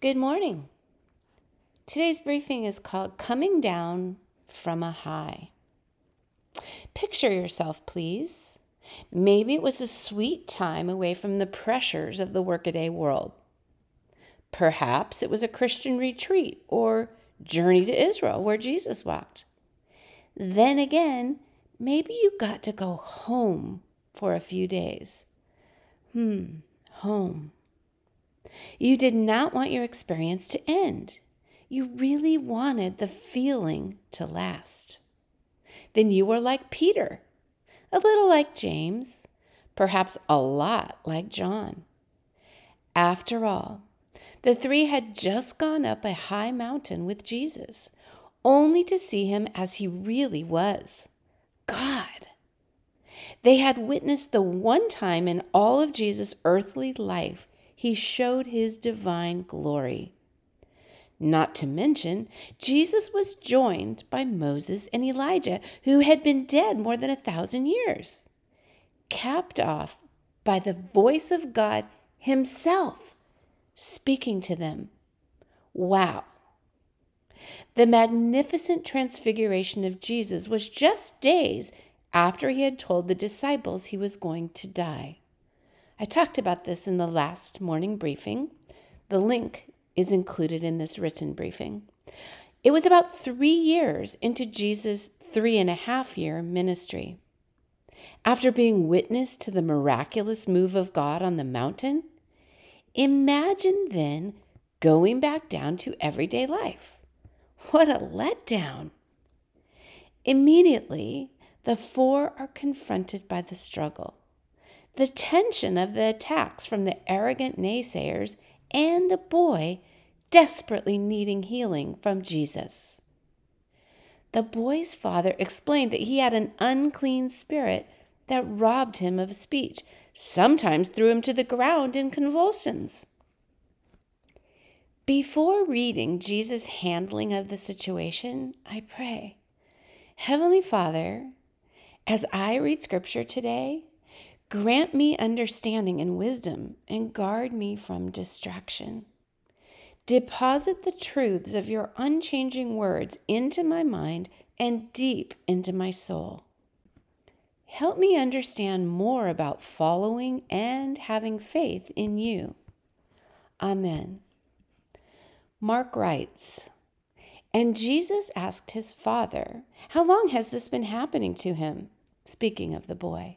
Good morning. Today's briefing is called Coming Down from a High. Picture yourself, please. Maybe it was a sweet time away from the pressures of the workaday world. Perhaps it was a Christian retreat or journey to Israel where Jesus walked. Then again, maybe you got to go home for a few days. Hmm, home. You did not want your experience to end. You really wanted the feeling to last. Then you were like Peter, a little like James, perhaps a lot like John. After all, the three had just gone up a high mountain with Jesus, only to see him as he really was God. They had witnessed the one time in all of Jesus' earthly life he showed his divine glory. Not to mention, Jesus was joined by Moses and Elijah, who had been dead more than a thousand years, capped off by the voice of God Himself speaking to them. Wow. The magnificent transfiguration of Jesus was just days after he had told the disciples he was going to die. I talked about this in the last morning briefing. The link is included in this written briefing. It was about three years into Jesus' three and a half year ministry. After being witness to the miraculous move of God on the mountain, imagine then going back down to everyday life. What a letdown! Immediately, the four are confronted by the struggle the tension of the attacks from the arrogant naysayers, and a boy desperately needing healing from Jesus. The boy's father explained that he had an unclean spirit that robbed him of speech, sometimes threw him to the ground in convulsions. Before reading Jesus' handling of the situation, I pray, Heavenly Father, as I read scripture today, Grant me understanding and wisdom, and guard me from distraction. Deposit the truths of your unchanging words into my mind and deep into my soul. Help me understand more about following and having faith in you. Amen. Mark writes, And Jesus asked his father, How long has this been happening to him? Speaking of the boy.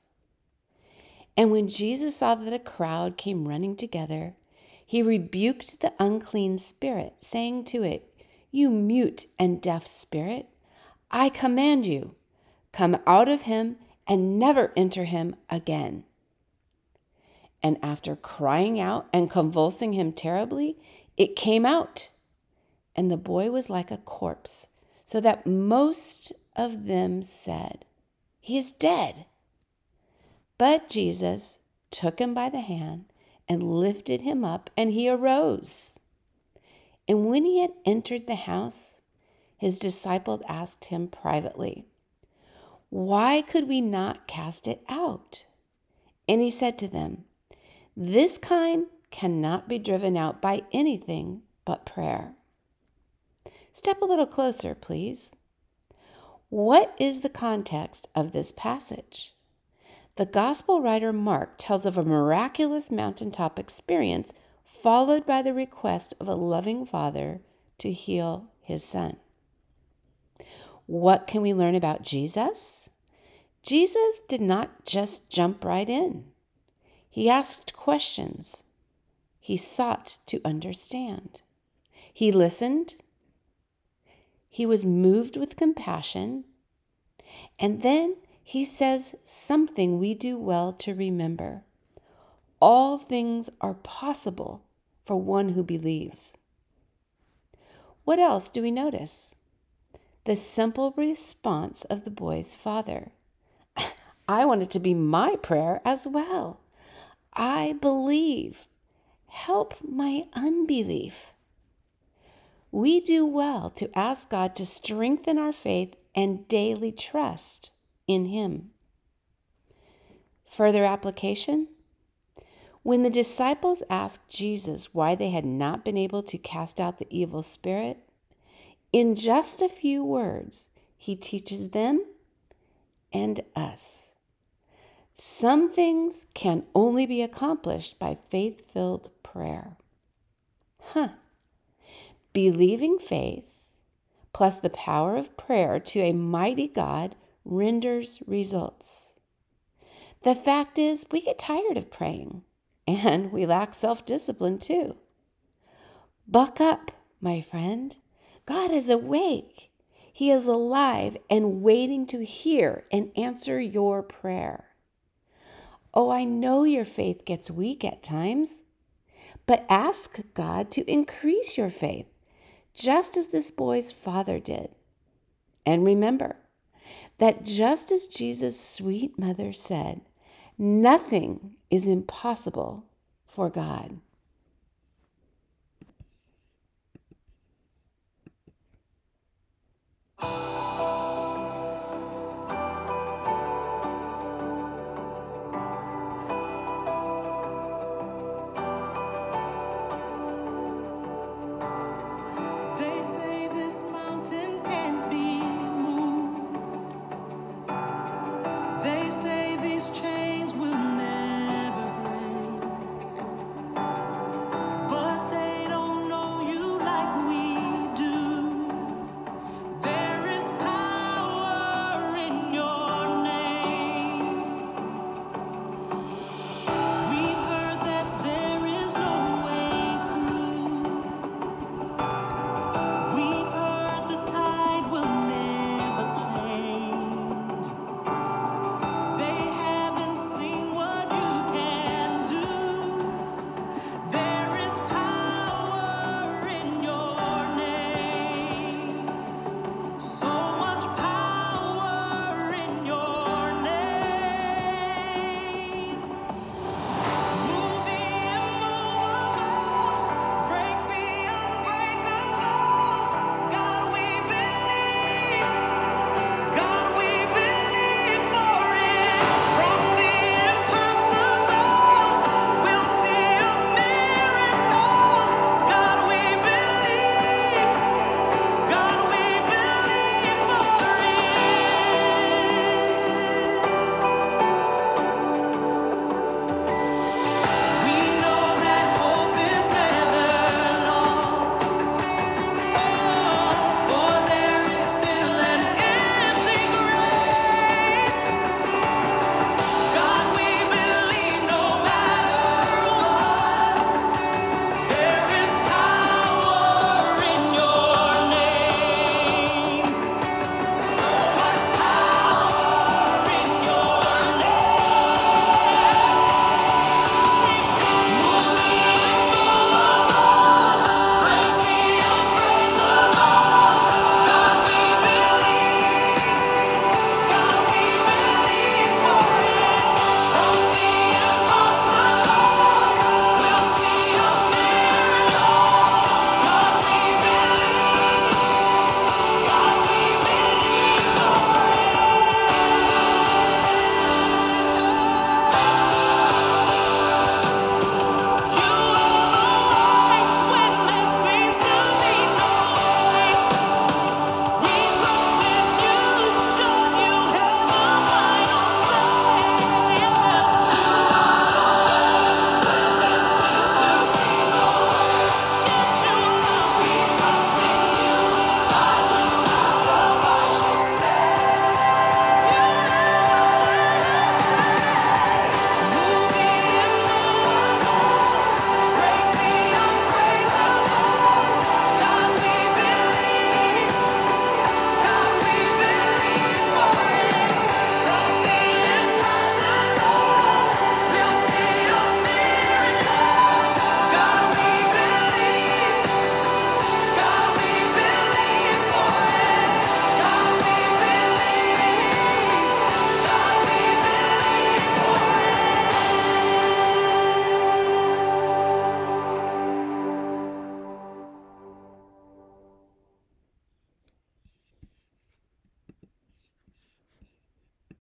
And when Jesus saw that a crowd came running together, he rebuked the unclean spirit, saying to it, You mute and deaf spirit, I command you, come out of him and never enter him again. And after crying out and convulsing him terribly, it came out, and the boy was like a corpse, so that most of them said, He is dead. But Jesus took him by the hand and lifted him up, and he arose. And when he had entered the house, his disciples asked him privately, Why could we not cast it out? And he said to them, This kind cannot be driven out by anything but prayer. Step a little closer, please. What is the context of this passage? The gospel writer Mark tells of a miraculous mountaintop experience followed by the request of a loving father to heal his son. What can we learn about Jesus? Jesus did not just jump right in. He asked questions. He sought to understand. He listened. He was moved with compassion. And then he says something we do well to remember. All things are possible for one who believes. What else do we notice? The simple response of the boy's father. I want it to be my prayer as well. I believe. Help my unbelief. We do well to ask God to strengthen our faith and daily trust in Him. Further application when the disciples asked Jesus why they had not been able to cast out the evil spirit, in just a few words, he teaches them and us. Some things can only be accomplished by faith filled prayer. Huh. Believing faith plus the power of prayer to a mighty God renders results. The fact is, we get tired of praying and we lack self discipline too. Buck up, my friend. God is awake. He is alive and waiting to hear and answer your prayer. Oh, I know your faith gets weak at times, but ask God to increase your faith, just as this boy's father did. And remember that just as Jesus' sweet mother said, Nothing is impossible for God.